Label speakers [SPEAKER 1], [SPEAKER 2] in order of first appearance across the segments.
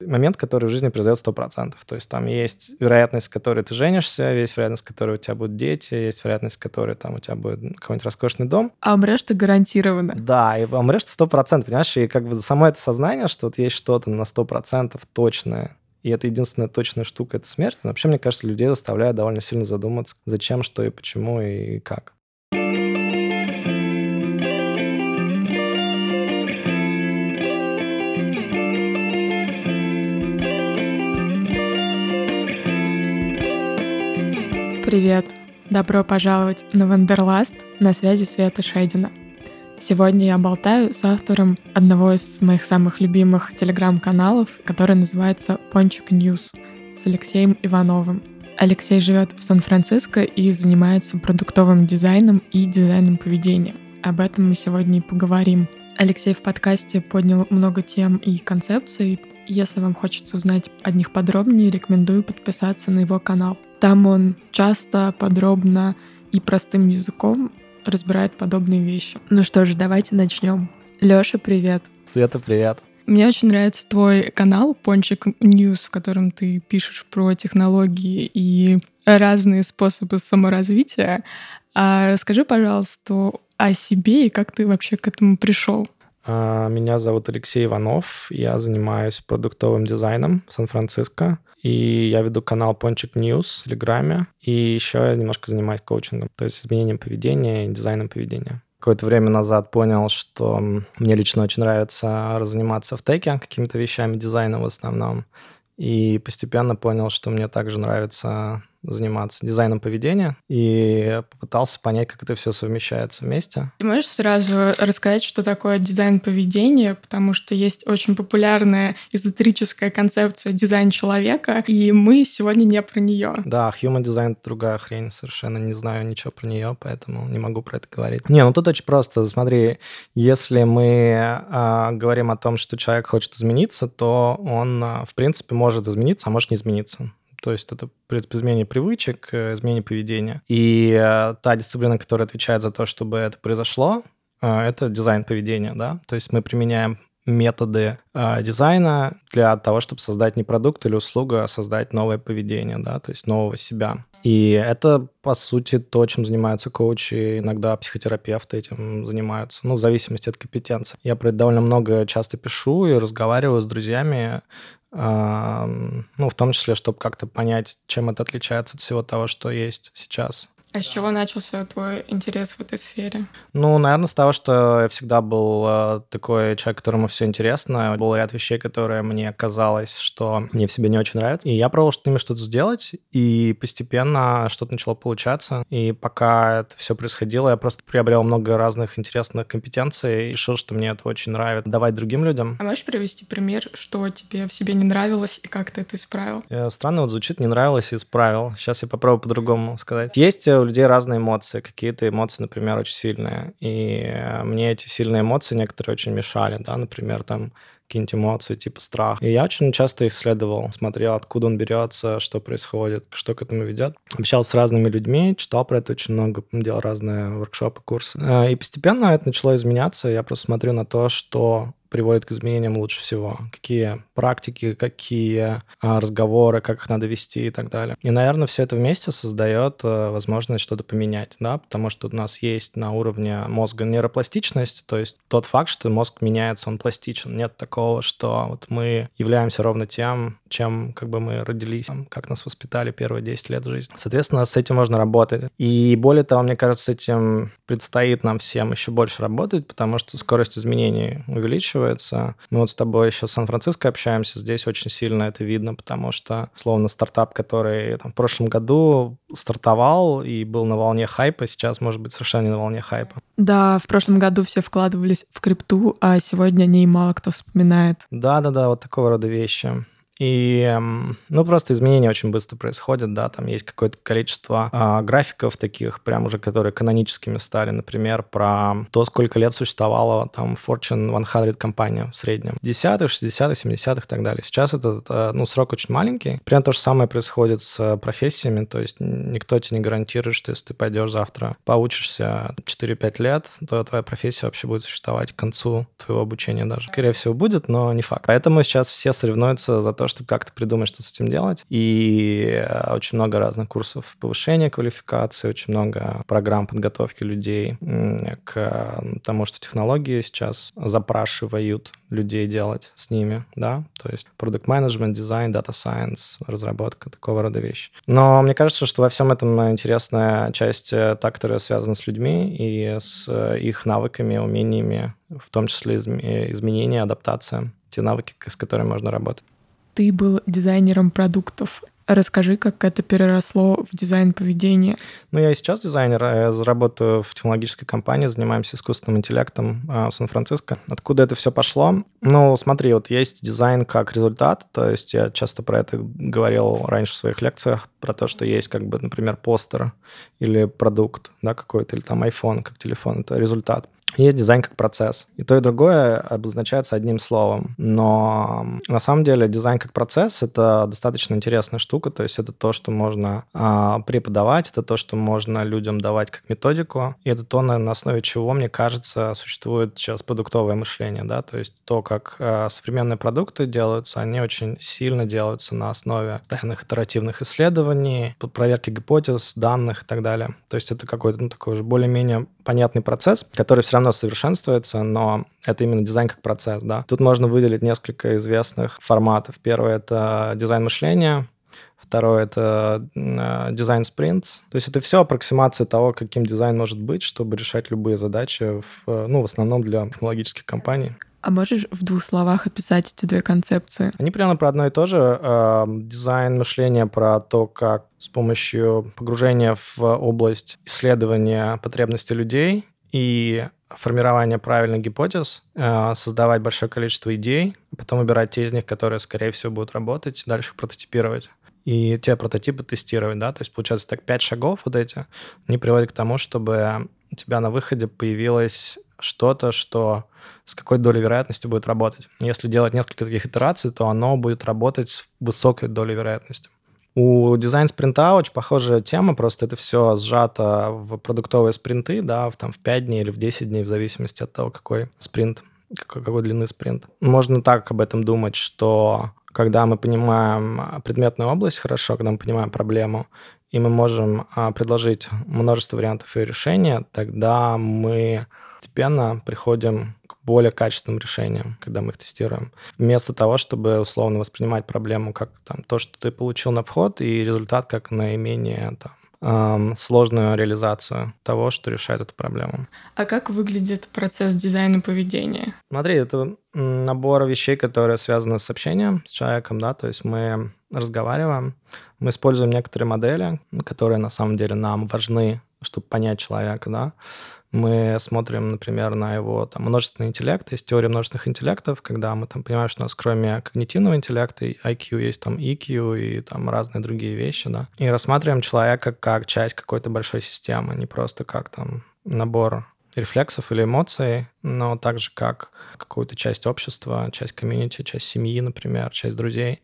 [SPEAKER 1] момент, который в жизни произойдет 100%. То есть там есть вероятность, с которой ты женишься, есть вероятность, с которой у тебя будут дети, есть вероятность, с которой там у тебя будет какой-нибудь роскошный дом.
[SPEAKER 2] А умрешь ты гарантированно.
[SPEAKER 1] Да, и умрешь ты 100%, понимаешь? И как бы само это сознание, что вот есть что-то на 100% точное, и это единственная точная штука — это смерть. Но вообще, мне кажется, людей заставляет довольно сильно задуматься, зачем, что и почему и как.
[SPEAKER 2] Привет! Добро пожаловать на Wanderlust, на связи Света Шейдина. Сегодня я болтаю с автором одного из моих самых любимых телеграм-каналов, который называется Пончик News с Алексеем Ивановым. Алексей живет в Сан-Франциско и занимается продуктовым дизайном и дизайном поведения. Об этом мы сегодня и поговорим. Алексей в подкасте поднял много тем и концепций. Если вам хочется узнать о них подробнее, рекомендую подписаться на его канал. Там он часто, подробно и простым языком разбирает подобные вещи. Ну что же, давайте начнем. Лёша, привет.
[SPEAKER 1] Света, привет.
[SPEAKER 2] Мне очень нравится твой канал Пончик News, в котором ты пишешь про технологии и разные способы саморазвития. А расскажи, пожалуйста, о себе и как ты вообще к этому пришел.
[SPEAKER 1] А, меня зовут Алексей Иванов, я занимаюсь продуктовым дизайном в Сан-Франциско, и я веду канал Пончик News в Телеграме, и еще я немножко занимаюсь коучингом, то есть изменением поведения и дизайном поведения. Какое-то время назад понял, что мне лично очень нравится заниматься в tech е какими-то вещами, дизайном в основном, и постепенно понял, что мне также нравится заниматься дизайном поведения и попытался понять, как это все совмещается вместе.
[SPEAKER 2] Ты можешь сразу рассказать, что такое дизайн поведения, потому что есть очень популярная эзотерическая концепция дизайн человека, и мы сегодня не про нее.
[SPEAKER 1] Да, human design — это другая хрень, совершенно не знаю ничего про нее, поэтому не могу про это говорить. Не, ну тут очень просто. Смотри, если мы а, говорим о том, что человек хочет измениться, то он, а, в принципе, может измениться, а может не измениться. То есть это изменение привычек, э, изменение поведения. И э, та дисциплина, которая отвечает за то, чтобы это произошло, э, это дизайн поведения, да. То есть мы применяем методы дизайна для того, чтобы создать не продукт или услугу, а создать новое поведение, да, то есть нового себя. И это, по сути, то, чем занимаются коучи, иногда психотерапевты этим занимаются, ну, в зависимости от компетенции. Я про это довольно много часто пишу и разговариваю с друзьями, ну, в том числе, чтобы как-то понять, чем это отличается от всего того, что есть сейчас.
[SPEAKER 2] А с чего начался твой интерес в этой сфере?
[SPEAKER 1] Ну, наверное, с того, что я всегда был э, такой человек, которому все интересно. Был ряд вещей, которые мне казалось, что мне в себе не очень нравятся. И я пробовал с ними что-то сделать, и постепенно что-то начало получаться. И пока это все происходило, я просто приобрел много разных интересных компетенций и решил, что мне это очень нравится давать другим людям.
[SPEAKER 2] А можешь привести пример, что тебе в себе не нравилось и как ты это исправил?
[SPEAKER 1] Э, странно вот звучит, не нравилось и исправил. Сейчас я попробую по-другому сказать. Есть э, у людей разные эмоции. Какие-то эмоции, например, очень сильные. И мне эти сильные эмоции некоторые очень мешали, да, например, там какие-нибудь эмоции типа страх. И я очень часто их исследовал, смотрел, откуда он берется, что происходит, что к этому ведет. Общался с разными людьми, читал про это очень много, делал разные воркшопы, курсы. Э, и постепенно это начало изменяться. Я просто смотрю на то, что приводит к изменениям лучше всего, какие практики, какие а, разговоры, как их надо вести и так далее. И, наверное, все это вместе создает а, возможность что-то поменять, да, потому что у нас есть на уровне мозга нейропластичность, то есть тот факт, что мозг меняется, он пластичен. Нет такого, что вот мы являемся ровно тем, чем как бы мы родились, как нас воспитали первые 10 лет жизни. Соответственно, с этим можно работать. И более того, мне кажется, с этим предстоит нам всем еще больше работать, потому что скорость изменений увеличивается, увеличивается. Мы вот с тобой еще в Сан-Франциско общаемся, здесь очень сильно это видно, потому что, словно стартап, который там, в прошлом году стартовал и был на волне хайпа, сейчас, может быть, совершенно не на волне хайпа.
[SPEAKER 2] Да, в прошлом году все вкладывались в крипту, а сегодня о ней мало кто вспоминает.
[SPEAKER 1] Да-да-да, вот такого рода вещи. И, ну, просто изменения очень быстро происходят, да, там есть какое-то количество а, графиков таких, прям уже, которые каноническими стали, например, про то, сколько лет существовала там Fortune 100 компания в среднем. 10-х, 60-х, 70-х и так далее. Сейчас этот, э, ну, срок очень маленький. Примерно то же самое происходит с профессиями, то есть никто тебе не гарантирует, что если ты пойдешь завтра, поучишься 4-5 лет, то твоя профессия вообще будет существовать к концу твоего обучения даже. Скорее всего, будет, но не факт. Поэтому сейчас все соревнуются за то, чтобы как-то придумать, что с этим делать. И э, очень много разных курсов повышения квалификации, очень много программ подготовки людей к тому, что технологии сейчас запрашивают людей делать с ними, да, то есть продукт менеджмент дизайн, дата сайенс, разработка, такого рода вещи. Но мне кажется, что во всем этом интересная часть, э, та, которая связана с людьми и с э, их навыками, умениями, в том числе изменения, адаптация, те навыки, с которыми можно работать.
[SPEAKER 2] Ты был дизайнером продуктов. Расскажи, как это переросло в дизайн поведения.
[SPEAKER 1] Ну, я и сейчас дизайнер. Я работаю в технологической компании, занимаемся искусственным интеллектом а, в Сан-Франциско. Откуда это все пошло? Ну, смотри, вот есть дизайн как результат, то есть я часто про это говорил раньше в своих лекциях, про то, что есть как бы, например, постер или продукт, да, какой-то, или там iPhone как телефон, это результат. Есть дизайн как процесс. И то, и другое обозначается одним словом. Но на самом деле дизайн как процесс — это достаточно интересная штука. То есть это то, что можно а, преподавать, это то, что можно людям давать как методику. И это то, на, основе чего, мне кажется, существует сейчас продуктовое мышление. Да? То есть то, как а, современные продукты делаются, они очень сильно делаются на основе постоянных итеративных исследований, проверки гипотез, данных и так далее. То есть это какой-то ну, такой уже более-менее понятный процесс, который все равно совершенствуется, но это именно дизайн как процесс, да. Тут можно выделить несколько известных форматов. Первый — это дизайн мышления, Второе — это э, design sprints. То есть это все аппроксимация того, каким дизайн может быть, чтобы решать любые задачи, в, ну, в основном для технологических компаний.
[SPEAKER 2] А можешь в двух словах описать эти две концепции?
[SPEAKER 1] Они примерно про одно и то же. Э, дизайн мышления про то, как с помощью погружения в область исследования потребностей людей и формирования правильных гипотез, э, создавать большое количество идей, потом выбирать те из них, которые, скорее всего, будут работать, дальше прототипировать и те прототипы тестировать, да, то есть получается так пять шагов вот эти, они приводят к тому, чтобы у тебя на выходе появилось что-то, что с какой долей вероятности будет работать. Если делать несколько таких итераций, то оно будет работать с высокой долей вероятности. У дизайн спринта очень похожая тема, просто это все сжато в продуктовые спринты, да, в, там, в 5 дней или в 10 дней, в зависимости от того, какой спринт, какой, какой длины спринт. Можно так об этом думать, что когда мы понимаем предметную область хорошо, когда мы понимаем проблему, и мы можем а, предложить множество вариантов ее решения, тогда мы постепенно приходим более качественным решениям, когда мы их тестируем. Вместо того, чтобы условно воспринимать проблему как там, то, что ты получил на вход, и результат как наименее там, сложную реализацию того, что решает эту проблему.
[SPEAKER 2] А как выглядит процесс дизайна поведения?
[SPEAKER 1] Смотри, это набор вещей, которые связаны с общением с человеком, да, то есть мы разговариваем, мы используем некоторые модели, которые на самом деле нам важны, чтобы понять человека, да, мы смотрим, например, на его там, множественный интеллект, есть теория множественных интеллектов, когда мы там понимаем, что у нас кроме когнитивного интеллекта IQ есть там EQ и там разные другие вещи, да, и рассматриваем человека как часть какой-то большой системы, не просто как там набор рефлексов или эмоций, но также как какую-то часть общества, часть комьюнити, часть семьи, например, часть друзей.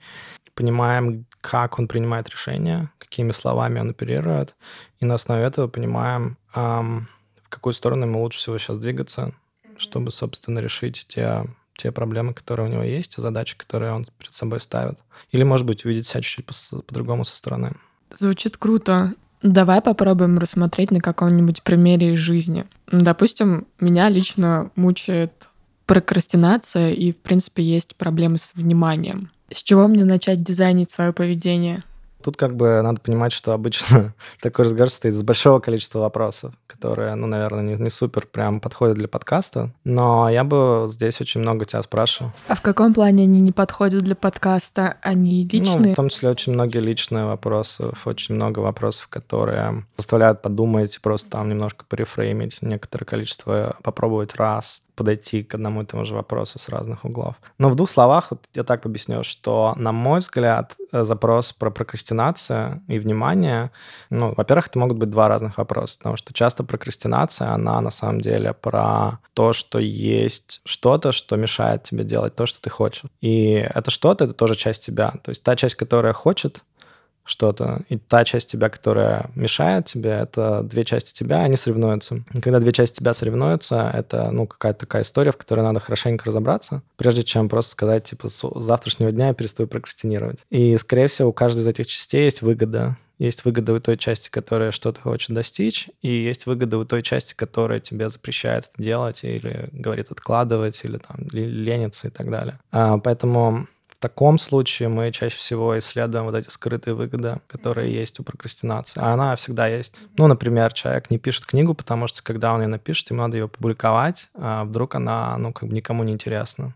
[SPEAKER 1] Понимаем, как он принимает решения, какими словами он оперирует, и на основе этого понимаем, эм, в какую сторону ему лучше всего сейчас двигаться, чтобы, собственно, решить те, те проблемы, которые у него есть, те задачи, которые он перед собой ставит. Или, может быть, увидеть себя чуть-чуть по- по-другому со стороны.
[SPEAKER 2] Звучит круто. Давай попробуем рассмотреть на каком-нибудь примере из жизни. Допустим, меня лично мучает прокрастинация, и, в принципе, есть проблемы с вниманием. С чего мне начать дизайнить свое поведение?
[SPEAKER 1] Тут как бы надо понимать, что обычно такой разговор состоит из большого количества вопросов, которые, ну, наверное, не, не супер прям подходят для подкаста. Но я бы здесь очень много тебя спрашивал.
[SPEAKER 2] А в каком плане они не подходят для подкаста? Они личные?
[SPEAKER 1] Ну, в том числе очень многие личные вопросы, очень много вопросов, которые заставляют подумать, просто там немножко порефреймить некоторое количество, попробовать раз, подойти к одному и тому же вопросу с разных углов. Но в двух словах вот я так объясню, что, на мой взгляд, э, запрос про прокрастинацию и внимание, ну, во-первых, это могут быть два разных вопроса, потому что часто прокрастинация, она на самом деле про то, что есть что-то, что мешает тебе делать то, что ты хочешь. И это что-то, это тоже часть тебя. То есть та часть, которая хочет, что-то. И та часть тебя, которая мешает тебе, это две части тебя, они соревнуются. И когда две части тебя соревнуются, это, ну, какая-то такая история, в которой надо хорошенько разобраться, прежде чем просто сказать, типа, с завтрашнего дня я перестаю прокрастинировать. И, скорее всего, у каждой из этих частей есть выгода. Есть выгода у той части, которая что-то хочет достичь, и есть выгода у той части, которая тебе запрещает это делать или говорит откладывать, или там лениться и так далее. А, поэтому таком случае мы чаще всего исследуем вот эти скрытые выгоды, которые есть у прокрастинации. А она всегда есть. Ну, например, человек не пишет книгу, потому что когда он ее напишет, ему надо ее публиковать, а вдруг она, ну, как бы никому не интересна.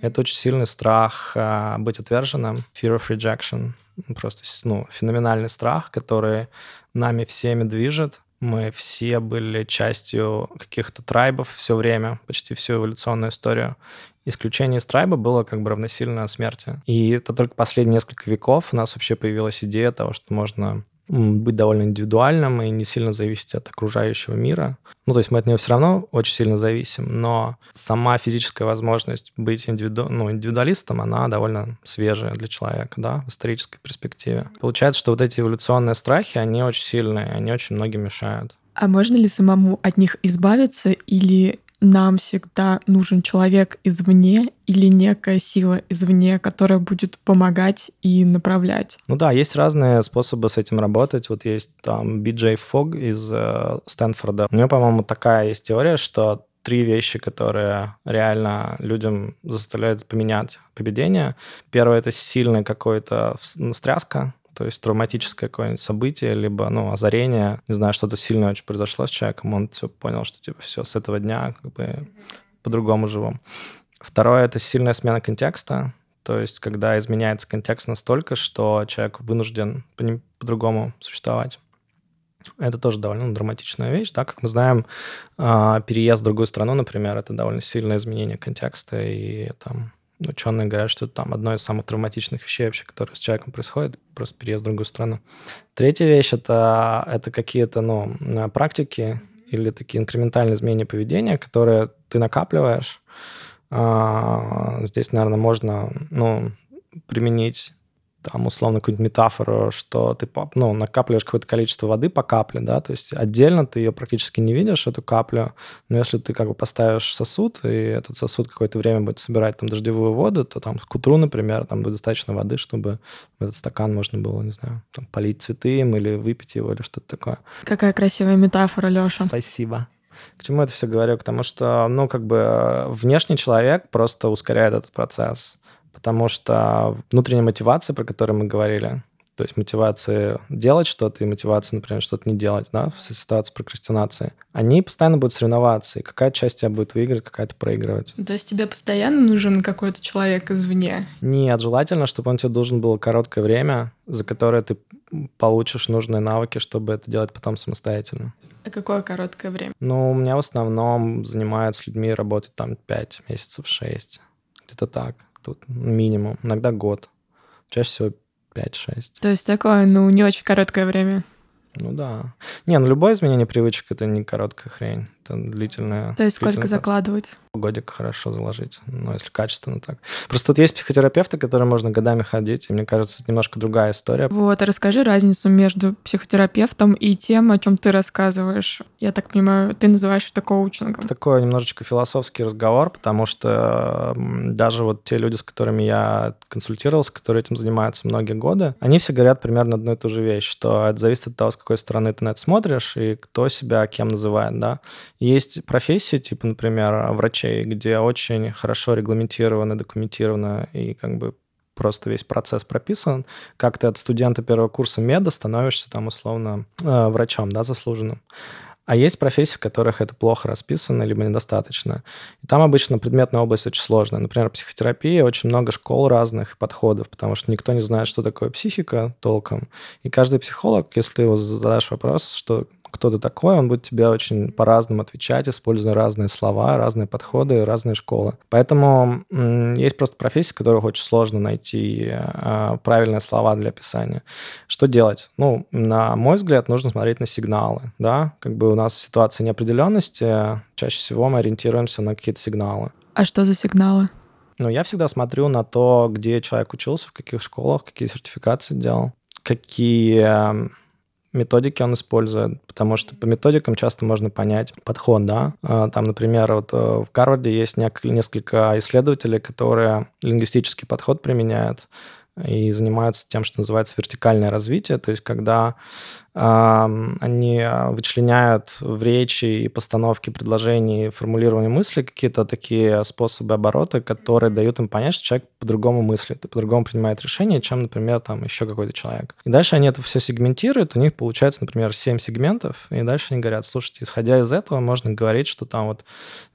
[SPEAKER 1] это очень сильный страх а, быть отверженным, fear of rejection, просто, ну, феноменальный страх, который нами всеми движет, мы все были частью каких-то трайбов все время, почти всю эволюционную историю исключение из трайба было как бы равносильно смерти. И это только последние несколько веков у нас вообще появилась идея того, что можно быть довольно индивидуальным и не сильно зависеть от окружающего мира. Ну, то есть мы от него все равно очень сильно зависим, но сама физическая возможность быть индивиду... ну, индивидуалистом, она довольно свежая для человека, да, в исторической перспективе. Получается, что вот эти эволюционные страхи, они очень сильные, они очень многим мешают.
[SPEAKER 2] А можно ли самому от них избавиться или нам всегда нужен человек извне или некая сила извне, которая будет помогать и направлять.
[SPEAKER 1] Ну да, есть разные способы с этим работать. Вот есть там Биджей Фог из э, Стэнфорда. У него, по-моему, такая есть теория, что три вещи, которые реально людям заставляют поменять поведение. Первое — это сильная какая-то встряска, то есть травматическое какое-нибудь событие, либо, ну, озарение, не знаю, что-то сильное очень произошло с человеком, он все понял, что, типа, все, с этого дня как бы по-другому живем. Второе — это сильная смена контекста, то есть когда изменяется контекст настолько, что человек вынужден по-другому существовать. Это тоже довольно драматичная вещь, да, как мы знаем, а, переезд в другую страну, например, это довольно сильное изменение контекста, и там ученые говорят, что там одно из самых травматичных вещей вообще, которые с человеком происходит, просто переезд в другую страну. Третья вещь это, это какие-то ну, практики или такие инкрементальные изменения поведения, которые ты накапливаешь. А, здесь, наверное, можно ну, применить там, условно, какую-нибудь метафору, что ты ну, накапливаешь какое-то количество воды по капле, да, то есть отдельно ты ее практически не видишь, эту каплю, но если ты как бы поставишь сосуд, и этот сосуд какое-то время будет собирать там дождевую воду, то там к утру, например, там будет достаточно воды, чтобы этот стакан можно было, не знаю, там, полить цветы им или выпить его или что-то такое.
[SPEAKER 2] Какая красивая метафора, Леша.
[SPEAKER 1] Спасибо. К чему это все говорю? Потому что, ну, как бы внешний человек просто ускоряет этот процесс потому что внутренняя мотивация, про которую мы говорили, то есть мотивация делать что-то и мотивация, например, что-то не делать, да, в ситуации прокрастинации, они постоянно будут соревноваться, и какая часть тебя будет выигрывать, какая-то проигрывать.
[SPEAKER 2] То есть тебе постоянно нужен какой-то человек извне?
[SPEAKER 1] Нет, желательно, чтобы он тебе должен был короткое время, за которое ты получишь нужные навыки, чтобы это делать потом самостоятельно.
[SPEAKER 2] А какое короткое время?
[SPEAKER 1] Ну, у меня в основном занимают с людьми работать там 5 месяцев, 6, где-то так тут минимум, иногда год, чаще всего 5-6.
[SPEAKER 2] То есть такое, ну, не очень короткое время.
[SPEAKER 1] Ну да. Не, ну любое изменение привычек это не короткая хрень, это длительная.
[SPEAKER 2] То есть сколько закладывать?
[SPEAKER 1] годик хорошо заложить, ну, если качественно так. Просто тут есть психотерапевты, которые можно годами ходить, и мне кажется, это немножко другая история.
[SPEAKER 2] Вот, а расскажи разницу между психотерапевтом и тем, о чем ты рассказываешь. Я так понимаю, ты называешь это коучингом.
[SPEAKER 1] Такой немножечко философский разговор, потому что даже вот те люди, с которыми я консультировался, которые этим занимаются многие годы, они все говорят примерно одну и ту же вещь, что это зависит от того, с какой стороны ты на это смотришь и кто себя кем называет, да. Есть профессии, типа, например, врачи вещей, где очень хорошо регламентировано, документировано и как бы просто весь процесс прописан, как ты от студента первого курса меда становишься там условно э, врачом, да, заслуженным. А есть профессии, в которых это плохо расписано, либо недостаточно. И там обычно предметная область очень сложная. Например, психотерапия, очень много школ разных подходов, потому что никто не знает, что такое психика толком. И каждый психолог, если ты его задашь вопрос, что кто ты такой, он будет тебе очень по-разному отвечать, используя разные слова, разные подходы, разные школы. Поэтому есть просто профессии, в которых очень сложно найти а, правильные слова для описания. Что делать? Ну, на мой взгляд, нужно смотреть на сигналы, да, как бы у нас ситуация неопределенности, чаще всего мы ориентируемся на какие-то сигналы.
[SPEAKER 2] А что за сигналы?
[SPEAKER 1] Ну, я всегда смотрю на то, где человек учился, в каких школах, какие сертификации делал, какие методики он использует, потому что по методикам часто можно понять подход, да. А, там, например, вот э, в Гарварде есть несколько исследователей, которые лингвистический подход применяют и занимаются тем, что называется вертикальное развитие, то есть когда они а, вычленяют в речи и постановке предложений, формулировании мысли какие-то такие способы оборота, которые дают им понять, что человек по-другому мыслит и по-другому принимает решения, чем, например, там еще какой-то человек. И дальше они это все сегментируют, у них получается, например, 7 сегментов, и дальше они говорят, слушайте, исходя из этого можно говорить, что там вот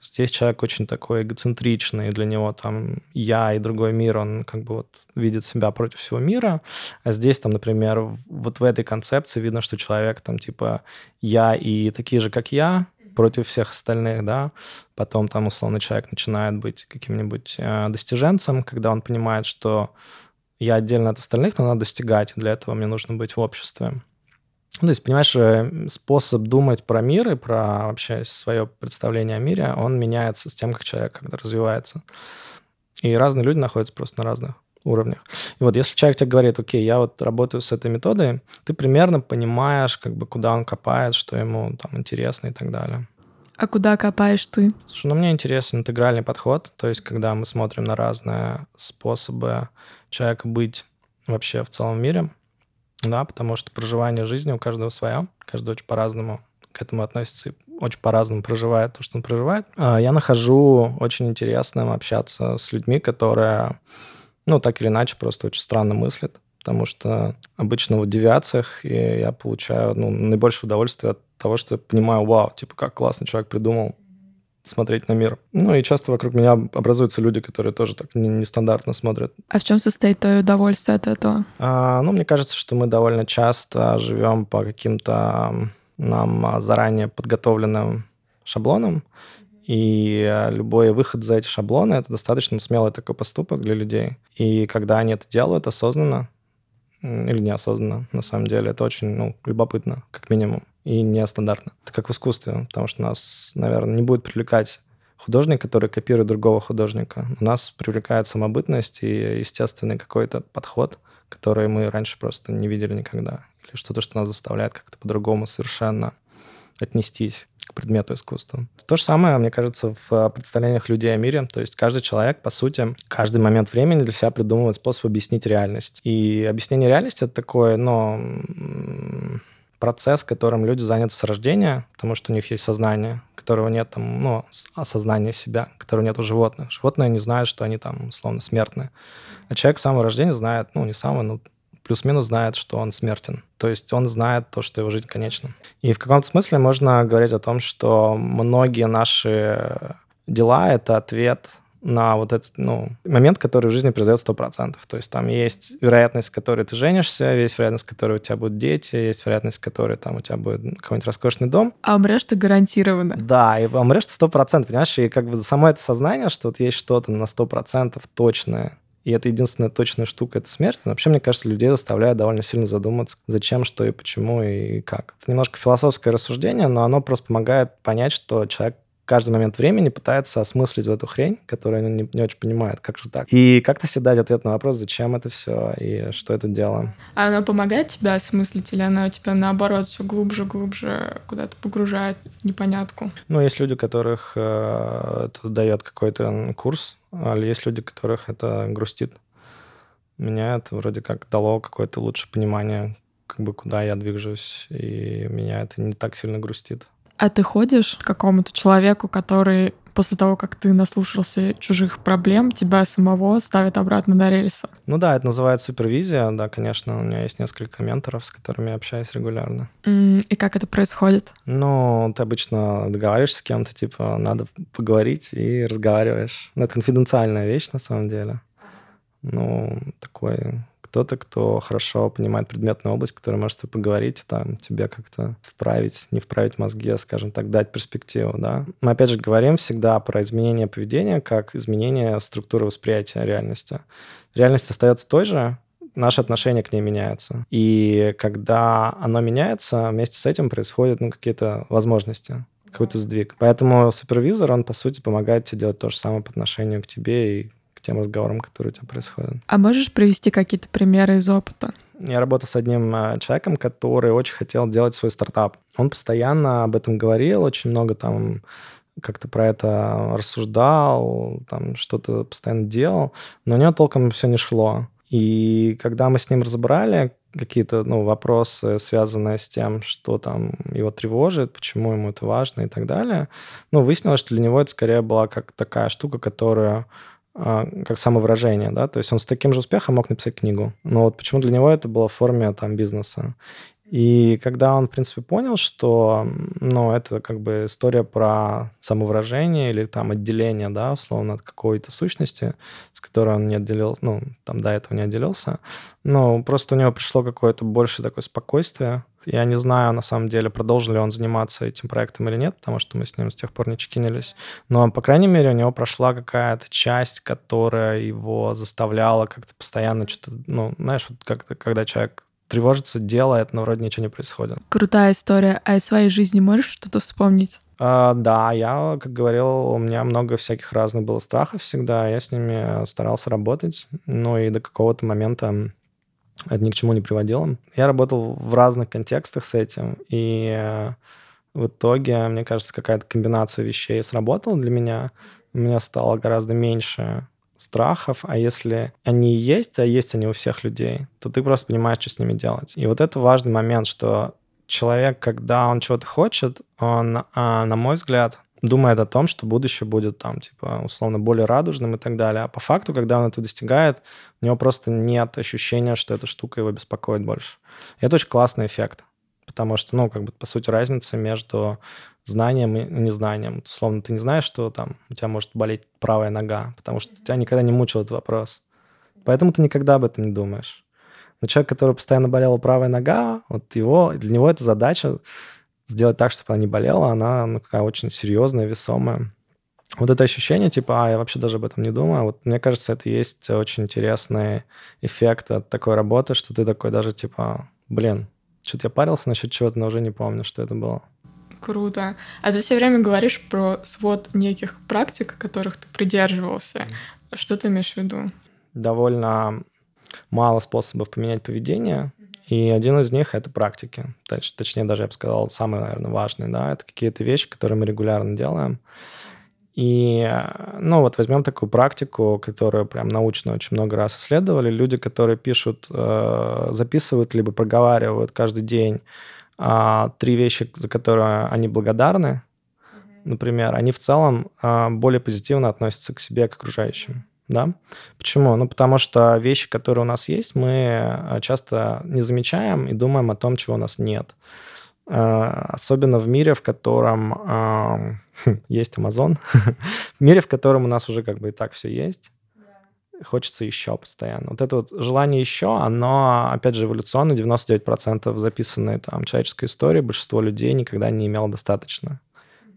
[SPEAKER 1] здесь человек очень такой эгоцентричный, для него там я и другой мир, он как бы вот видит себя против всего мира, а здесь там, например, вот в этой концепции видно, что человек там типа я и такие же, как я, против всех остальных, да, потом там условно человек начинает быть каким-нибудь э, достиженцем, когда он понимает, что я отдельно от остальных, но надо достигать, и для этого мне нужно быть в обществе. Ну, то есть, понимаешь, э, способ думать про мир и про вообще свое представление о мире, он меняется с тем, как человек когда развивается. И разные люди находятся просто на разных уровнях. И вот если человек тебе говорит, окей, я вот работаю с этой методой, ты примерно понимаешь, как бы, куда он копает, что ему там интересно и так далее.
[SPEAKER 2] А куда копаешь ты?
[SPEAKER 1] Слушай, ну мне интересен интегральный подход, то есть когда мы смотрим на разные способы человека быть вообще в целом мире, да, потому что проживание жизни у каждого свое, каждый очень по-разному к этому относится и очень по-разному проживает то, что он проживает. А я нахожу очень интересным общаться с людьми, которые ну, так или иначе, просто очень странно мыслят, потому что обычно в девиациях я получаю ну, наибольшее удовольствие от того, что я понимаю, вау, типа, как классно человек придумал смотреть на мир. Ну и часто вокруг меня образуются люди, которые тоже так нестандартно смотрят.
[SPEAKER 2] А в чем состоит твое удовольствие от этого?
[SPEAKER 1] А, ну, мне кажется, что мы довольно часто живем по каким-то нам заранее подготовленным шаблонам, и э, любой выход за эти шаблоны — это достаточно смелый такой поступок для людей. И когда они это делают осознанно, или неосознанно, на самом деле, это очень ну, любопытно, как минимум, и нестандартно. Это как в искусстве, потому что нас, наверное, не будет привлекать художник, который копирует другого художника. У нас привлекает самобытность и естественный какой-то подход, который мы раньше просто не видели никогда. Или что-то, что нас заставляет как-то по-другому совершенно отнестись к предмету искусства. То же самое, мне кажется, в э, представлениях людей о мире. То есть каждый человек, по сути, каждый момент времени для себя придумывает способ объяснить реальность. И объяснение реальности — это такое, ну, процесс, которым люди заняты с рождения, потому что у них есть сознание, которого нет там, ну, осознания себя, которого нет у животных. Животные не знают, что они там, условно, смертны. А человек с самого рождения знает, ну, не самого, но плюс-минус знает, что он смертен. То есть он знает то, что его жизнь конечна. И в каком-то смысле можно говорить о том, что многие наши дела — это ответ на вот этот ну, момент, который в жизни произойдет 100%. То есть там есть вероятность, с которой ты женишься, есть вероятность, с которой у тебя будут дети, есть вероятность, с которой там у тебя будет какой-нибудь роскошный дом.
[SPEAKER 2] А умрешь ты гарантированно.
[SPEAKER 1] Да, и умрешь ты 100%, понимаешь? И как бы само это сознание, что вот есть что-то на 100% точное, и это единственная точная штука — это смерть. Но вообще, мне кажется, людей заставляет довольно сильно задуматься, зачем, что и почему и как. Это немножко философское рассуждение, но оно просто помогает понять, что человек каждый момент времени пытается осмыслить эту хрень, которую он не, не очень понимает, как же так. И как-то себе дать ответ на вопрос, зачем это все и что это дело.
[SPEAKER 2] А она помогает тебе осмыслить, или она у тебя наоборот все глубже, глубже куда-то погружает в непонятку?
[SPEAKER 1] Ну, есть люди, которых э, это дает какой-то курс, а есть люди, которых это грустит. Меня это вроде как дало какое-то лучшее понимание, как бы куда я движусь, и меня это не так сильно грустит.
[SPEAKER 2] А ты ходишь к какому-то человеку, который после того, как ты наслушался чужих проблем, тебя самого ставит обратно на рельсы?
[SPEAKER 1] Ну да, это называется супервизия, да, конечно. У меня есть несколько менторов, с которыми я общаюсь регулярно.
[SPEAKER 2] И как это происходит?
[SPEAKER 1] Ну, ты обычно договариваешься с кем-то, типа, надо поговорить и разговариваешь. Ну, это конфиденциальная вещь на самом деле. Ну, такой кто-то, кто хорошо понимает предметную область, который может с тобой поговорить, там, тебе как-то вправить, не вправить мозги, а, скажем так, дать перспективу, да. Мы, опять же, говорим всегда про изменение поведения как изменение структуры восприятия реальности. Реальность остается той же, наше отношение к ней меняется. И когда оно меняется, вместе с этим происходят ну, какие-то возможности какой-то сдвиг. Поэтому супервизор, он, по сути, помогает тебе делать то же самое по отношению к тебе и к тем разговорам, которые у тебя происходят.
[SPEAKER 2] А можешь привести какие-то примеры из опыта?
[SPEAKER 1] Я работал с одним э, человеком, который очень хотел делать свой стартап. Он постоянно об этом говорил, очень много там как-то про это рассуждал, там что-то постоянно делал, но у него толком все не шло. И когда мы с ним разобрали какие-то ну, вопросы, связанные с тем, что там его тревожит, почему ему это важно и так далее, ну, выяснилось, что для него это скорее была как такая штука, которая а, как самовыражение, да, то есть он с таким же успехом мог написать книгу, но вот почему для него это было в форме там бизнеса. И когда он, в принципе, понял, что, ну, это как бы история про самовыражение или там отделение, да, условно, от какой-то сущности, с которой он не отделил, ну, там до этого не отделился, ну, просто у него пришло какое-то больше такое спокойствие. Я не знаю, на самом деле, продолжил ли он заниматься этим проектом или нет, потому что мы с ним с тех пор не чекинились. Но, по крайней мере, у него прошла какая-то часть, которая его заставляла как-то постоянно что-то, ну, знаешь, вот как-то, когда человек тревожится, делает, но вроде ничего не происходит.
[SPEAKER 2] Крутая история. А из своей жизни можешь что-то вспомнить?
[SPEAKER 1] А, да, я, как говорил, у меня много всяких разных было страхов всегда, я с ними старался работать, ну и до какого-то момента это ни к чему не приводило. Я работал в разных контекстах с этим, и в итоге, мне кажется, какая-то комбинация вещей сработала для меня. У меня стало гораздо меньше страхов, а если они есть, а есть они у всех людей, то ты просто понимаешь, что с ними делать. И вот это важный момент, что человек, когда он чего-то хочет, он, а, на мой взгляд, думает о том, что будущее будет там, типа, условно, более радужным и так далее. А по факту, когда он это достигает, у него просто нет ощущения, что эта штука его беспокоит больше. И это очень классный эффект, потому что, ну, как бы, по сути, разница между знанием и незнанием. Условно, ты не знаешь, что там у тебя может болеть правая нога, потому что тебя никогда не мучил этот вопрос. Поэтому ты никогда об этом не думаешь. Но человек, который постоянно болела правая нога, вот его, для него эта задача сделать так, чтобы она не болела, она ну, какая очень серьезная, весомая. Вот это ощущение, типа, а, я вообще даже об этом не думаю, вот мне кажется, это есть очень интересный эффект от такой работы, что ты такой даже, типа, блин, что-то я парился насчет чего-то, но уже не помню, что это было.
[SPEAKER 2] Круто. А ты все время говоришь про свод неких практик, которых ты придерживался. Что ты имеешь в виду?
[SPEAKER 1] Довольно мало способов поменять поведение, и один из них — это практики. Точ, точнее, даже я бы сказал, самый, наверное, важный, да, это какие-то вещи, которые мы регулярно делаем. И, ну, вот возьмем такую практику, которую прям научно очень много раз исследовали. Люди, которые пишут, э, записывают, либо проговаривают каждый день а, три вещи, за которые они благодарны, например, они в целом а, более позитивно относятся к себе, к окружающим. Да? Почему? Ну, потому что вещи, которые у нас есть, мы а, часто не замечаем и думаем о том, чего у нас нет. Особенно в мире, в котором есть Amazon, в мире, в котором у нас уже как бы и так все есть хочется еще постоянно. Вот это вот желание еще, оно, опять же, эволюционно, 99% записанной там человеческой истории, большинство людей никогда не имело достаточно.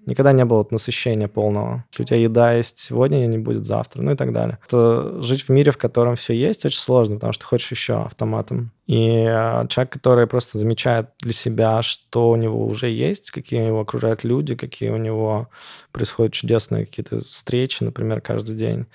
[SPEAKER 1] Никогда не было насыщения полного. У тебя еда есть сегодня, не будет завтра, ну и так далее. То жить в мире, в котором все есть, очень сложно, потому что хочешь еще автоматом. И э, человек, который просто замечает для себя, что у него уже есть, какие его окружают люди, какие у него происходят чудесные какие-то встречи, например, каждый день,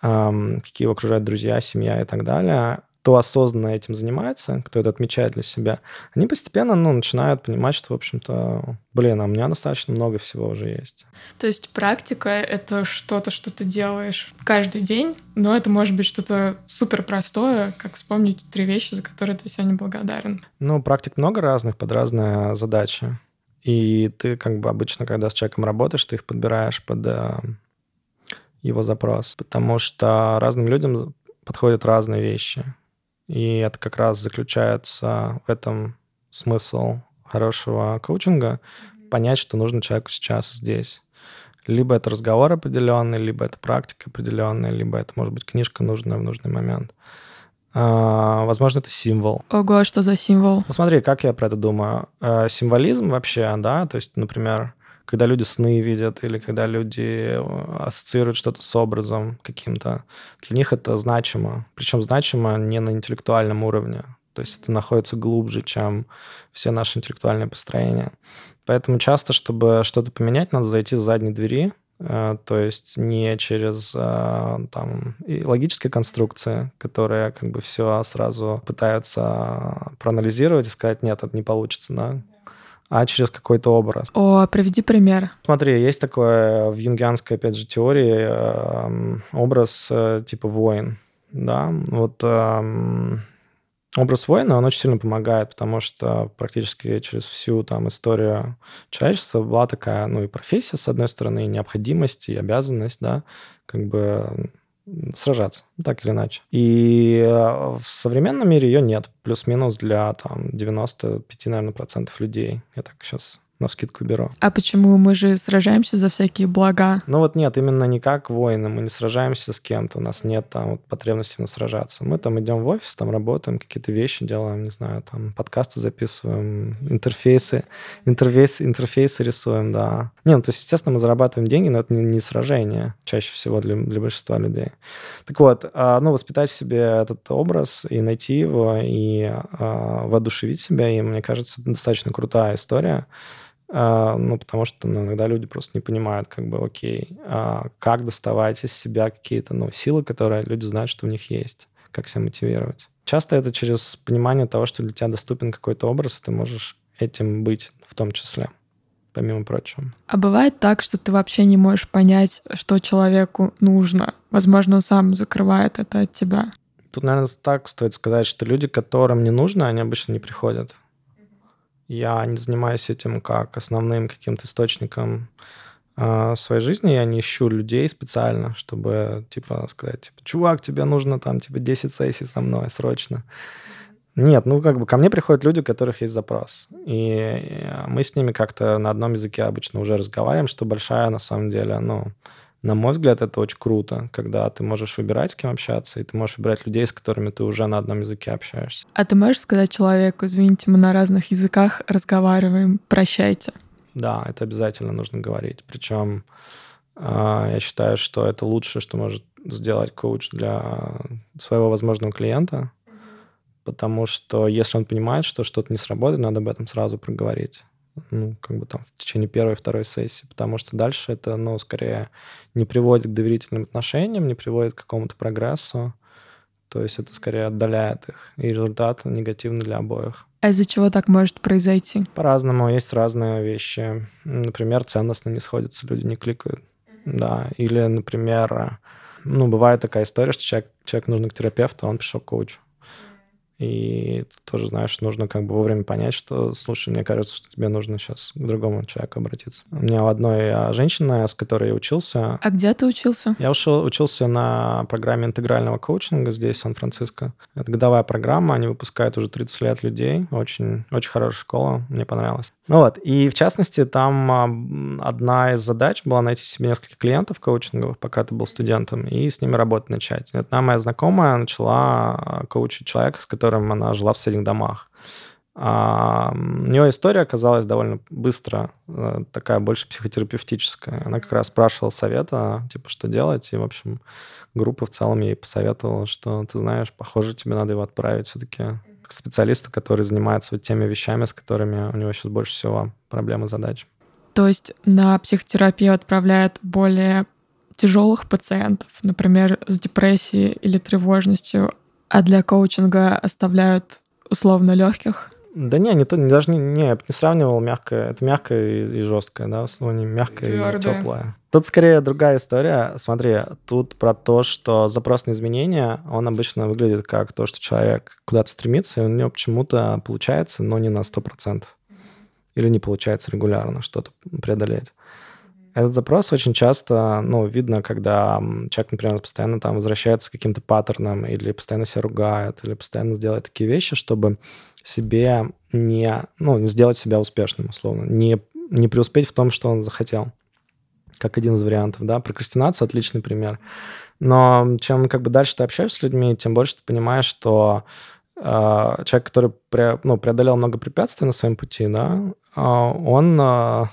[SPEAKER 1] какие его окружают друзья, семья и так далее, кто осознанно этим занимается, кто это отмечает для себя, они постепенно ну, начинают понимать, что, в общем-то, блин, а у меня достаточно много всего уже есть.
[SPEAKER 2] То есть практика — это что-то, что ты делаешь каждый день, но это может быть что-то супер простое, как вспомнить три вещи, за которые ты сегодня благодарен.
[SPEAKER 1] Ну, практик много разных под разные задачи. И ты как бы обычно, когда с человеком работаешь, ты их подбираешь под э, его запрос, потому что разным людям подходят разные вещи. И это как раз заключается в этом смысл хорошего коучинга, понять, что нужно человеку сейчас здесь. Либо это разговор определенный, либо это практика определенная, либо это может быть книжка нужная в нужный момент. А, возможно, это символ.
[SPEAKER 2] Ого, а что за символ?
[SPEAKER 1] Ну, смотри, как я про это думаю. А, символизм вообще, да, то есть, например, когда люди сны видят или когда люди э, ассоциируют что-то с образом каким-то, для них это значимо. Причем значимо не на интеллектуальном уровне. То есть это находится глубже, чем все наши интеллектуальные построения. Поэтому часто, чтобы что-то поменять, надо зайти с задней двери, э, то есть не через э, там, логические конструкции, которые как бы все сразу пытаются проанализировать и сказать, нет, это не получится, да, а через какой-то образ.
[SPEAKER 2] О, приведи пример.
[SPEAKER 1] Смотри, есть такое в юнгианской, опять же, теории эм, образ э, типа воин, да, вот эм, образ воина, он очень сильно помогает, потому что практически через всю там историю человечества была такая, ну и профессия, с одной стороны, и необходимость, и обязанность, да, как бы сражаться, так или иначе. И э, в современном мире ее нет. Плюс-минус для там 95, наверное, процентов людей. Я так сейчас на скидку беру.
[SPEAKER 2] А почему мы же сражаемся за всякие блага?
[SPEAKER 1] Ну вот нет, именно не как воины, мы не сражаемся с кем-то, у нас нет там вот потребности на сражаться. Мы там идем в офис, там работаем, какие-то вещи делаем, не знаю, там подкасты записываем, интерфейсы, интерфейсы, интерфейсы рисуем, да. Не, ну то есть, естественно, мы зарабатываем деньги, но это не, не сражение чаще всего для, для большинства людей. Так вот, а, ну, воспитать в себе этот образ и найти его, и а, воодушевить себя, и мне кажется, достаточно крутая история. А, ну, потому что ну, иногда люди просто не понимают, как бы, окей, а как доставать из себя какие-то ну, силы, которые люди знают, что у них есть, как себя мотивировать. Часто это через понимание того, что для тебя доступен какой-то образ, и ты можешь этим быть в том числе, помимо прочего.
[SPEAKER 2] А бывает так, что ты вообще не можешь понять, что человеку нужно. Возможно, он сам закрывает это от тебя.
[SPEAKER 1] Тут, наверное, так стоит сказать, что люди, которым не нужно, они обычно не приходят. Я не занимаюсь этим как основным каким-то источником э, своей жизни. Я не ищу людей специально, чтобы, типа, сказать, типа, чувак, тебе нужно там, типа, 10 сессий со мной срочно. Нет, ну, как бы ко мне приходят люди, у которых есть запрос. И мы с ними как-то на одном языке обычно уже разговариваем, что большая, на самом деле, ну, на мой взгляд, это очень круто, когда ты можешь выбирать, с кем общаться, и ты можешь выбирать людей, с которыми ты уже на одном языке общаешься.
[SPEAKER 2] А ты можешь сказать человеку, извините, мы на разных языках разговариваем, прощайте?
[SPEAKER 1] Да, это обязательно нужно говорить. Причем а, я считаю, что это лучшее, что может сделать коуч для своего возможного клиента, потому что если он понимает, что что-то не сработает, надо об этом сразу проговорить ну, как бы там в течение первой второй сессии, потому что дальше это, ну, скорее не приводит к доверительным отношениям, не приводит к какому-то прогрессу, то есть это скорее отдаляет их, и результат негативный для обоих.
[SPEAKER 2] А из-за чего так может произойти?
[SPEAKER 1] По-разному, есть разные вещи. Например, ценностно не сходятся, люди не кликают. Да, или, например, ну, бывает такая история, что человек, человек нужен к терапевту, а он пришел к коучу. И тоже, знаешь, нужно как бы вовремя понять, что, слушай, мне кажется, что тебе нужно сейчас к другому человеку обратиться. У меня у одной а, женщины, с которой я учился...
[SPEAKER 2] А где ты учился?
[SPEAKER 1] Я ушел, учился на программе интегрального коучинга здесь, в Сан-Франциско. Это годовая программа, они выпускают уже 30 лет людей. Очень, очень хорошая школа, мне понравилось. Ну вот, и в частности, там одна из задач была найти себе несколько клиентов коучинговых, пока ты был студентом, и с ними работать начать. Одна моя знакомая начала а, коучить человека, с которым она жила в соседних домах. А, у нее история оказалась довольно быстро, э, такая больше психотерапевтическая. Она как раз спрашивала совета, типа, что делать, и, в общем, группа в целом ей посоветовала, что, ты знаешь, похоже, тебе надо его отправить все-таки к специалисту, который занимается вот теми вещами, с которыми у него сейчас больше всего проблемы, задач.
[SPEAKER 2] То есть на психотерапию отправляют более тяжелых пациентов, например, с депрессией или тревожностью, а для коучинга оставляют условно легких?
[SPEAKER 1] Да не, не, то, не даже не, не, я бы не сравнивал мягкое. Это мягкое и, и жесткое, да, в основном мягкое Твердое. и теплое. Тут скорее другая история. Смотри, тут про то, что запрос на изменения, он обычно выглядит как то, что человек куда-то стремится, и у него почему-то получается, но не на 100%. Или не получается регулярно что-то преодолеть. Этот запрос очень часто, ну, видно, когда человек, например, постоянно там возвращается к каким-то паттернам или постоянно себя ругает, или постоянно делает такие вещи, чтобы себе не, ну, сделать себя успешным, условно, не, не преуспеть в том, что он захотел. как один из вариантов, да. Прокрастинация — отличный пример. Но чем как бы дальше ты общаешься с людьми, тем больше ты понимаешь, что э, человек, который пре, ну, преодолел много препятствий на своем пути, да, э, он э,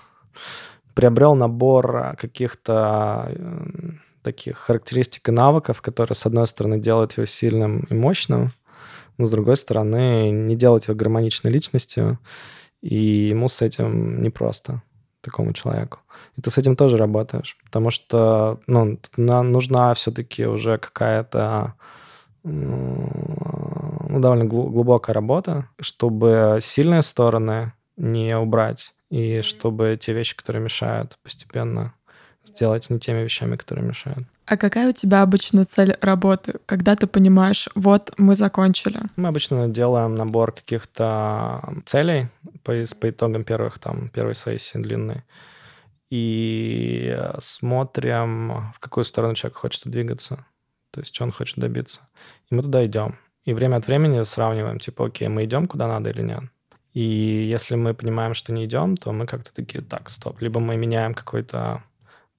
[SPEAKER 1] приобрел набор каких-то э, таких характеристик и навыков, которые, с одной стороны, делают его сильным и мощным, но, с другой стороны, не делают его гармоничной личностью, и ему с этим непросто такому человеку. И ты с этим тоже работаешь, потому что ну, нужна все-таки уже какая-то ну, довольно глубокая работа, чтобы сильные стороны не убрать, и чтобы те вещи, которые мешают, постепенно сделать не теми вещами, которые мешают.
[SPEAKER 2] А какая у тебя обычно цель работы, когда ты понимаешь, вот мы закончили?
[SPEAKER 1] Мы обычно делаем набор каких-то целей по, по итогам первых, там, первой сессии длинной и смотрим, в какую сторону человек хочет двигаться, то есть что он хочет добиться. И мы туда идем. И время от времени сравниваем, типа, окей, мы идем куда надо или нет. И если мы понимаем, что не идем, то мы как-то такие, так, стоп. Либо мы меняем какой-то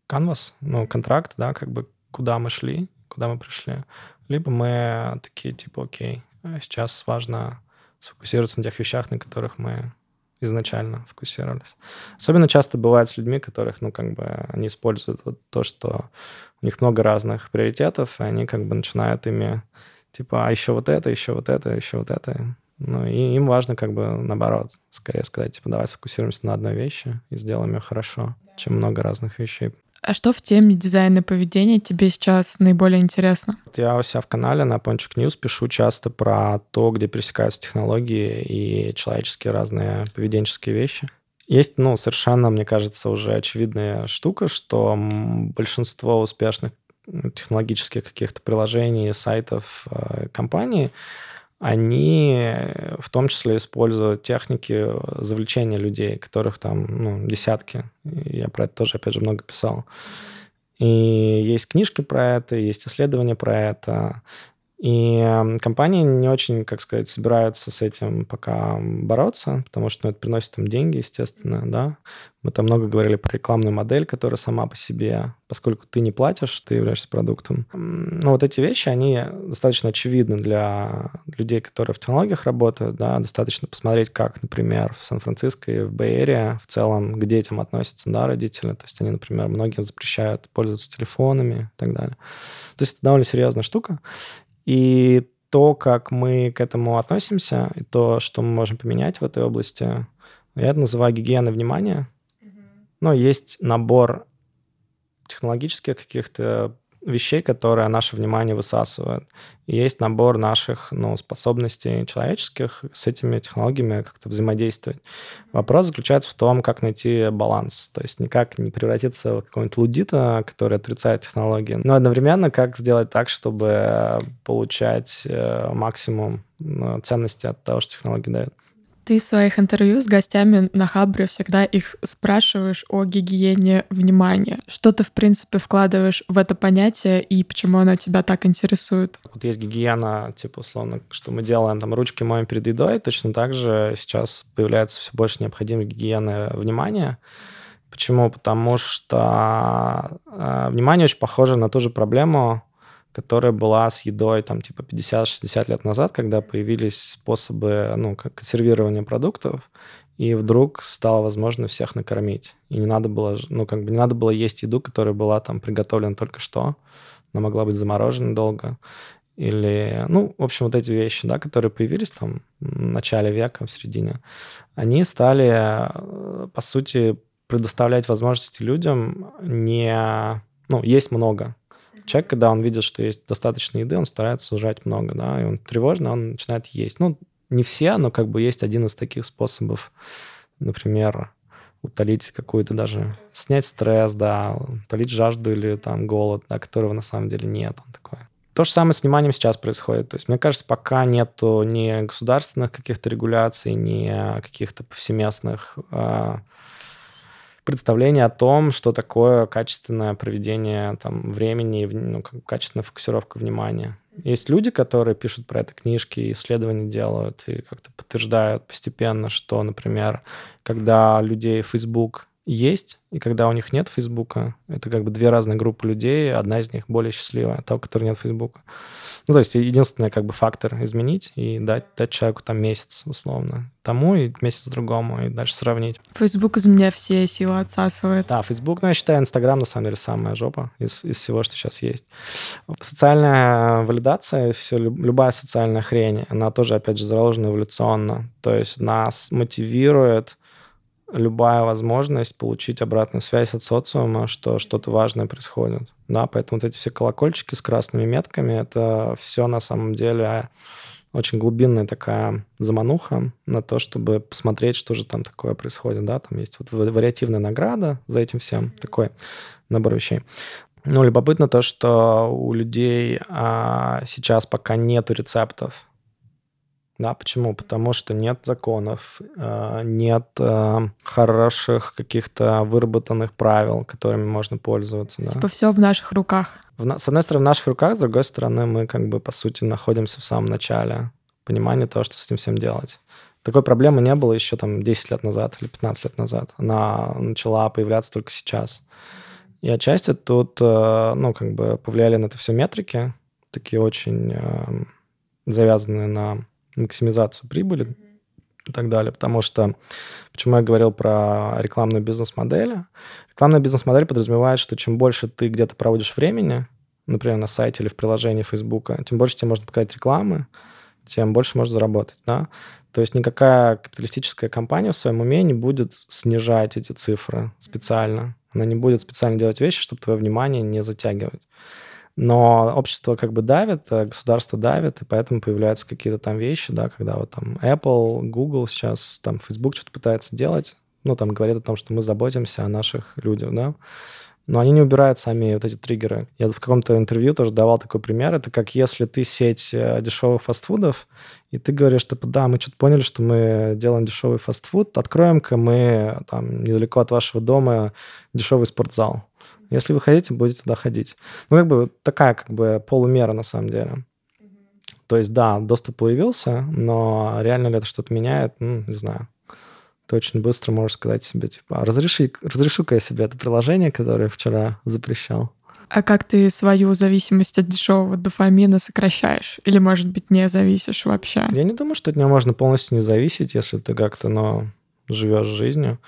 [SPEAKER 1] канвас, ну, контракт, да, как бы куда мы шли, куда мы пришли. Либо мы такие, типа, окей, сейчас важно сфокусироваться на тех вещах, на которых мы изначально фокусировались. Особенно часто бывает с людьми, которых, ну, как бы, они используют вот то, что у них много разных приоритетов, и они как бы начинают ими, типа, а еще вот это, еще вот это, еще вот это. Ну, и им важно как бы наоборот, скорее сказать, типа, давай сфокусируемся на одной вещи и сделаем ее хорошо, чем много разных вещей.
[SPEAKER 2] А что в теме дизайна поведения тебе сейчас наиболее интересно?
[SPEAKER 1] Я у себя в канале на Ponchik News пишу часто про то, где пересекаются технологии и человеческие разные поведенческие вещи. Есть, ну, совершенно, мне кажется, уже очевидная штука, что большинство успешных технологических каких-то приложений, сайтов э, компании — они э, в том числе используют техники завлечения людей, которых там ну, десятки. Я про это тоже, опять же, много писал. И есть книжки про это, есть исследования про это. И компании не очень, как сказать, собираются с этим пока бороться, потому что ну, это приносит им деньги, естественно, да. Мы там много говорили про рекламную модель, которая сама по себе, поскольку ты не платишь, ты являешься продуктом. Ну, вот эти вещи, они достаточно очевидны для людей, которые в технологиях работают, да. Достаточно посмотреть, как, например, в Сан-Франциско и в Бэй в целом к детям относятся, да, родители. То есть они, например, многим запрещают пользоваться телефонами и так далее. То есть это довольно серьезная штука. И то, как мы к этому относимся, и то, что мы можем поменять в этой области, я это называю гигиеной внимания. Но есть набор технологических каких-то вещей, которые наше внимание высасывают. И есть набор наших ну, способностей человеческих с этими технологиями как-то взаимодействовать. Вопрос заключается в том, как найти баланс. То есть никак не превратиться в какого-нибудь лудита, который отрицает технологии, но одновременно как сделать так, чтобы получать э, максимум ну, ценности от того, что технологии дают.
[SPEAKER 2] Ты в своих интервью с гостями на Хабре всегда их спрашиваешь о гигиене внимания. Что ты, в принципе, вкладываешь в это понятие и почему оно тебя так интересует?
[SPEAKER 1] Вот есть гигиена, типа, условно, что мы делаем, там, ручки моем перед едой, точно так же сейчас появляется все больше необходимой гигиены внимания. Почему? Потому что э, внимание очень похоже на ту же проблему, которая была с едой там типа 50-60 лет назад, когда появились способы ну, консервирования продуктов, и вдруг стало возможно всех накормить. И не надо было, ну, как бы не надо было есть еду, которая была там приготовлена только что, но могла быть заморожена долго. Или, ну, в общем, вот эти вещи, да, которые появились там в начале века, в середине, они стали, э, по сути, предоставлять возможности людям не... Ну, есть много, Человек, когда он видит, что есть достаточно еды, он старается сужать много, да, и он тревожно, он начинает есть. Ну, не все, но как бы есть один из таких способов, например, утолить какую-то даже, снять стресс, да, утолить жажду или там голод, да, которого на самом деле нет. Он такой. То же самое с вниманием сейчас происходит. То есть, мне кажется, пока нету ни государственных каких-то регуляций, ни каких-то повсеместных э, представление о том, что такое качественное проведение там, времени, ну, качественная фокусировка внимания. Есть люди, которые пишут про это книжки, исследования делают и как-то подтверждают постепенно, что, например, когда людей Facebook есть, и когда у них нет Фейсбука, это как бы две разные группы людей, одна из них более счастливая, та, у которой нет Фейсбука. Ну, то есть единственный как бы фактор изменить и дать, дать человеку там месяц, условно, тому и месяц другому, и дальше сравнить.
[SPEAKER 2] Фейсбук из меня все силы отсасывает.
[SPEAKER 1] Да, Фейсбук, ну, я считаю, Инстаграм, на самом деле, самая жопа из, из всего, что сейчас есть. Социальная валидация, все, любая социальная хрень, она тоже, опять же, заложена эволюционно. То есть нас мотивирует любая возможность получить обратную связь от социума, что что-то важное происходит. Да, поэтому вот эти все колокольчики с красными метками, это все на самом деле очень глубинная такая замануха на то, чтобы посмотреть, что же там такое происходит. Да, там есть вот вариативная награда за этим всем, такой набор вещей. Ну, любопытно то, что у людей а, сейчас пока нету рецептов да, почему? Потому что нет законов, э, нет э, хороших каких-то выработанных правил, которыми можно пользоваться. Да.
[SPEAKER 2] Типа все в наших руках.
[SPEAKER 1] В, с одной стороны, в наших руках, с другой стороны, мы как бы, по сути, находимся в самом начале понимания того, что с этим всем делать. Такой проблемы не было еще там 10 лет назад или 15 лет назад. Она начала появляться только сейчас. И отчасти тут, э, ну, как бы повлияли на это все метрики, такие очень завязанные на максимизацию прибыли и так далее. Потому что, почему я говорил про рекламную бизнес-модель? Рекламная бизнес-модель подразумевает, что чем больше ты где-то проводишь времени, например, на сайте или в приложении Facebook, тем больше тебе можно показать рекламы, тем больше можешь заработать, да. То есть никакая капиталистическая компания в своем уме не будет снижать эти цифры специально. Она не будет специально делать вещи, чтобы твое внимание не затягивать. Но общество как бы давит, э, государство давит, и поэтому появляются какие-то там вещи, да, когда вот там Apple, Google сейчас, там Facebook что-то пытается делать, ну, там говорит о том, что мы заботимся о наших людях, да, но они не убирают сами вот эти триггеры. Я в каком-то интервью тоже давал такой пример. Это как если ты сеть э, дешевых фастфудов, и ты говоришь, что да, мы что-то поняли, что мы делаем дешевый фастфуд, откроем-ка мы там недалеко от вашего дома дешевый спортзал. Если вы хотите, будете туда ходить. Ну, как бы такая как бы полумера на самом деле. То есть, да, доступ появился, но реально ли это что-то меняет, ну, не знаю. Ты очень быстро можешь сказать себе, типа, разреши, разрешу-ка я себе это приложение, которое вчера запрещал.
[SPEAKER 2] А как ты свою зависимость от дешевого дофамина сокращаешь? Или, может быть, не зависишь вообще?
[SPEAKER 1] Я не думаю, что от него можно полностью не зависеть, если ты как-то, но живешь жизнью.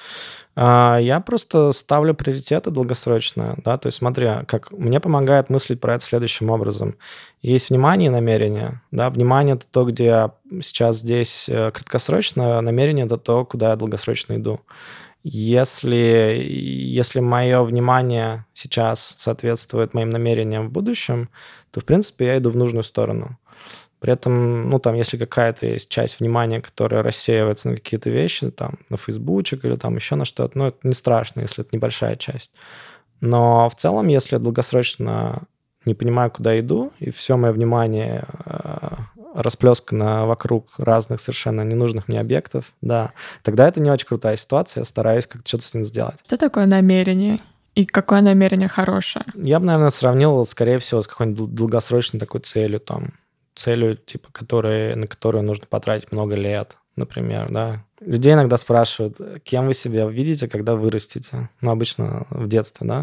[SPEAKER 1] А, я просто ставлю приоритеты долгосрочно, да, то есть смотри, как мне помогает мыслить про это следующим образом. Есть внимание и намерение, да, внимание — это то, где я сейчас здесь э, краткосрочно, намерение — это то, куда я долгосрочно иду. Если, если мое внимание сейчас соответствует моим намерениям в будущем, то, в принципе, я иду в нужную сторону. При этом, ну, там, если какая-то есть часть внимания, которая рассеивается на какие-то вещи, там, на фейсбучек или там еще на что-то, ну, это не страшно, если это небольшая часть. Но в целом, если я долгосрочно не понимаю, куда иду, и все мое внимание э, расплескано вокруг разных совершенно ненужных мне объектов, да, тогда это не очень крутая ситуация, я стараюсь как-то что-то с ним сделать.
[SPEAKER 2] Что такое намерение? И какое намерение хорошее?
[SPEAKER 1] Я бы, наверное, сравнил, скорее всего, с какой-нибудь долгосрочной такой целью, там, целью, типа, которые, на которую нужно потратить много лет, например, да. Людей иногда спрашивают, кем вы себя видите, когда вырастете? Ну, обычно в детстве, да.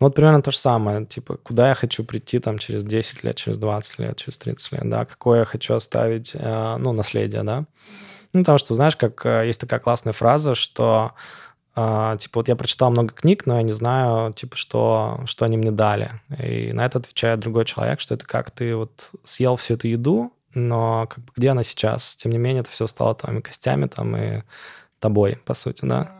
[SPEAKER 1] Ну, вот примерно то же самое, типа, куда я хочу прийти там через 10 лет, через 20 лет, через 30 лет, да, какое я хочу оставить, э, ну, наследие, да. Ну, потому что, знаешь, как э, есть такая классная фраза, что Uh, типа, вот я прочитал много книг, но я не знаю, типа, что, что они мне дали. И на это отвечает другой человек, что это как ты вот съел всю эту еду, но как бы где она сейчас? Тем не менее, это все стало твоими костями там и тобой, по сути, да.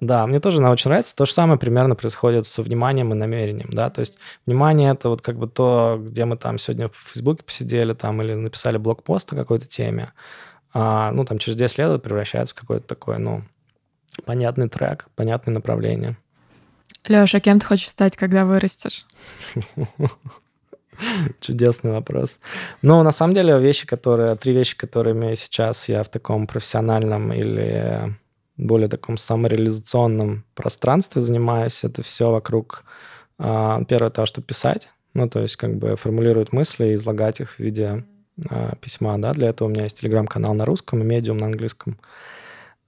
[SPEAKER 1] Да, мне тоже она очень нравится. То же самое примерно происходит со вниманием и намерением, да, то есть внимание — это вот как бы то, где мы там сегодня в Фейсбуке посидели там или написали блокпост о какой-то теме, а, ну, там через 10 лет это превращается в какой-то такой, ну, понятный трек, понятное направление.
[SPEAKER 2] Леша, кем ты хочешь стать, когда вырастешь?
[SPEAKER 1] Чудесный вопрос. Ну, на самом деле, вещи, которые, три вещи, которыми сейчас я в таком профессиональном или более таком самореализационном пространстве занимаюсь, это все вокруг, а, первое, то, что писать, ну, то есть как бы формулировать мысли и излагать их в виде а, письма, да, для этого у меня есть телеграм-канал на русском и медиум на английском.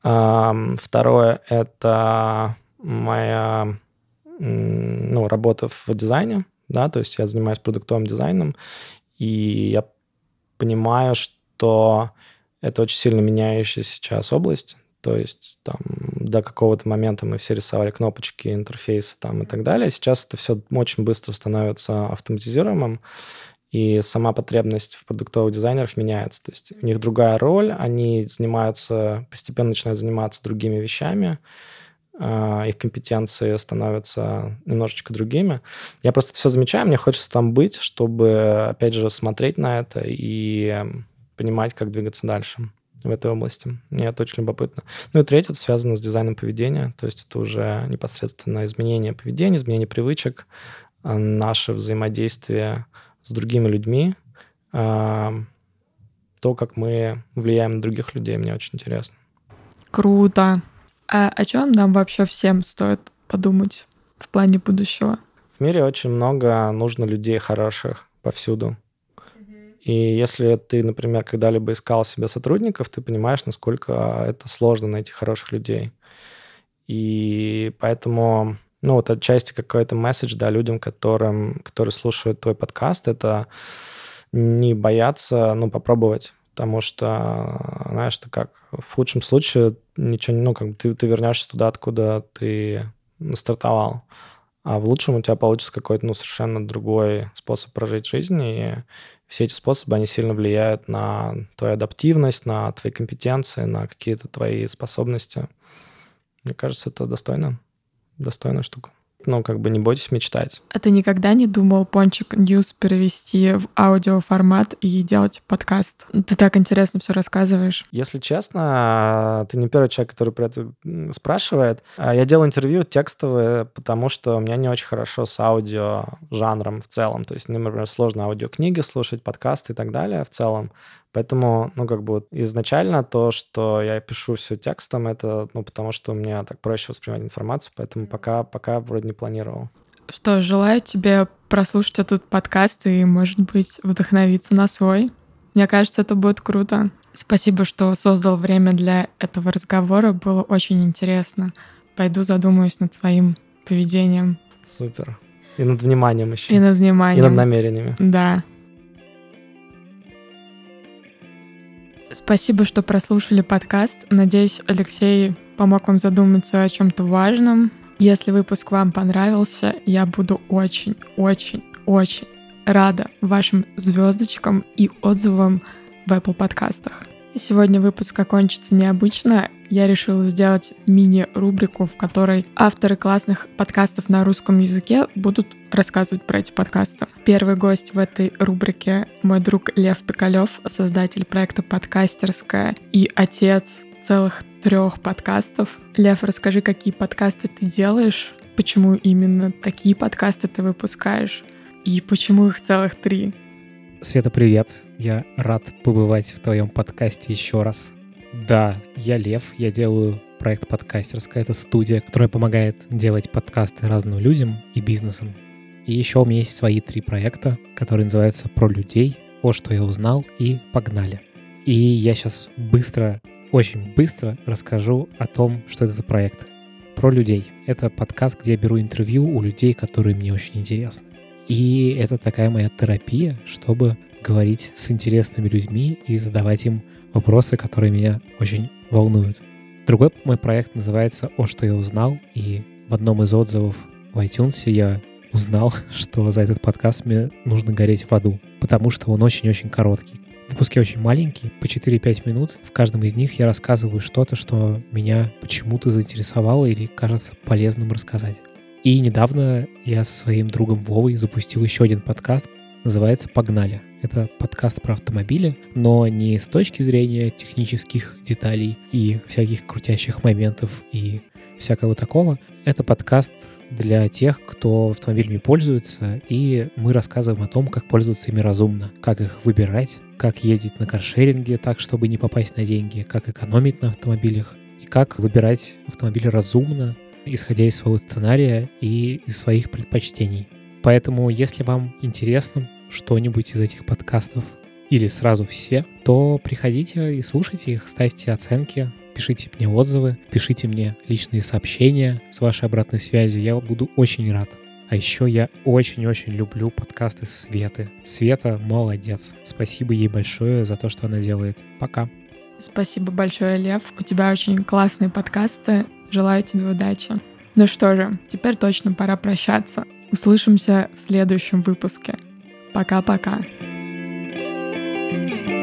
[SPEAKER 1] Второе — это моя ну, работа в дизайне, да, то есть я занимаюсь продуктовым дизайном, и я понимаю, что это очень сильно меняющая сейчас область, то есть там до какого-то момента мы все рисовали кнопочки, интерфейсы там и так далее. Сейчас это все очень быстро становится автоматизируемым, и сама потребность в продуктовых дизайнерах меняется. То есть у них другая роль, они занимаются, постепенно начинают заниматься другими вещами, а, их компетенции становятся немножечко другими. Я просто все замечаю, мне хочется там быть, чтобы, опять же, смотреть на это и понимать, как двигаться дальше в этой области. Мне это очень любопытно. Ну и третье, это связано с дизайном поведения, то есть это уже непосредственно изменение поведения, изменение привычек, а, наше взаимодействие с другими людьми, а, то, как мы влияем на других людей, мне очень интересно.
[SPEAKER 2] Круто. А о чем нам вообще всем стоит подумать в плане будущего?
[SPEAKER 1] В мире очень много нужно людей хороших повсюду. И если ты, например, когда-либо искал себе сотрудников, ты понимаешь, насколько это сложно найти хороших людей. И поэтому, ну, вот отчасти какой-то месседж, да, людям, которым, которые слушают твой подкаст, это не бояться, ну, попробовать потому что, знаешь, ты как, в худшем случае ничего, ну, как бы ты, ты вернешься туда, откуда ты стартовал. А в лучшем у тебя получится какой-то, ну, совершенно другой способ прожить жизнь, и все эти способы, они сильно влияют на твою адаптивность, на твои компетенции, на какие-то твои способности. Мне кажется, это достойно, достойная штука ну, как бы не бойтесь мечтать.
[SPEAKER 2] А ты никогда не думал Пончик News перевести в аудиоформат и делать подкаст? Ты так интересно все рассказываешь.
[SPEAKER 1] Если честно, ты не первый человек, который про это спрашивает. А я делаю интервью текстовые, потому что у меня не очень хорошо с аудио жанром в целом. То есть, например, сложно аудиокниги слушать, подкасты и так далее в целом. Поэтому, ну, как бы вот изначально то, что я пишу все текстом, это, ну, потому что мне так проще воспринимать информацию, поэтому пока, пока вроде не планировал.
[SPEAKER 2] Что, желаю тебе прослушать этот подкаст и, может быть, вдохновиться на свой. Мне кажется, это будет круто. Спасибо, что создал время для этого разговора. Было очень интересно. Пойду задумаюсь над своим поведением.
[SPEAKER 1] Супер. И над вниманием еще.
[SPEAKER 2] И над вниманием.
[SPEAKER 1] И над намерениями.
[SPEAKER 2] Да. Спасибо, что прослушали подкаст. Надеюсь, Алексей помог вам задуматься о чем-то важном. Если выпуск вам понравился, я буду очень, очень, очень рада вашим звездочкам и отзывам в Apple подкастах. Сегодня выпуск окончится необычно. Я решила сделать мини-рубрику, в которой авторы классных подкастов на русском языке будут рассказывать про эти подкасты. Первый гость в этой рубрике — мой друг Лев Пикалев, создатель проекта «Подкастерская» и отец целых трех подкастов. Лев, расскажи, какие подкасты ты делаешь, почему именно такие подкасты ты выпускаешь и почему их целых три.
[SPEAKER 3] Света, привет. Я рад побывать в твоем подкасте еще раз. Да, я Лев, я делаю проект «Подкастерская». Это студия, которая помогает делать подкасты разным людям и бизнесам. И еще у меня есть свои три проекта, которые называются «Про людей», «О, что я узнал» и «Погнали». И я сейчас быстро, очень быстро расскажу о том, что это за проекты. Про людей. Это подкаст, где я беру интервью у людей, которые мне очень интересны. И это такая моя терапия, чтобы говорить с интересными людьми и задавать им вопросы, которые меня очень волнуют. Другой мой проект называется «О, что я узнал», и в одном из отзывов в iTunes я узнал, что за этот подкаст мне нужно гореть в аду, потому что он очень-очень короткий. Выпуски очень маленькие, по 4-5 минут. В каждом из них я рассказываю что-то, что меня почему-то заинтересовало или кажется полезным рассказать. И недавно я со своим другом Вовой запустил еще один подкаст, называется «Погнали». Это подкаст про автомобили, но не с точки зрения технических деталей и всяких крутящих моментов и всякого такого. Это подкаст для тех, кто автомобилями пользуется, и мы рассказываем о том, как пользоваться ими разумно, как их выбирать, как ездить на каршеринге так, чтобы не попасть на деньги, как экономить на автомобилях, и как выбирать автомобили разумно, исходя из своего сценария и из своих предпочтений. Поэтому, если вам интересно что-нибудь из этих подкастов или сразу все, то приходите и слушайте их, ставьте оценки, пишите мне отзывы, пишите мне личные сообщения с вашей обратной связью. Я буду очень рад. А еще я очень-очень люблю подкасты Светы. Света молодец. Спасибо ей большое за то, что она делает. Пока.
[SPEAKER 2] Спасибо большое, Лев. У тебя очень классные подкасты. Желаю тебе удачи. Ну что же, теперь точно пора прощаться. Услышимся в следующем выпуске. Пока-пока. thank you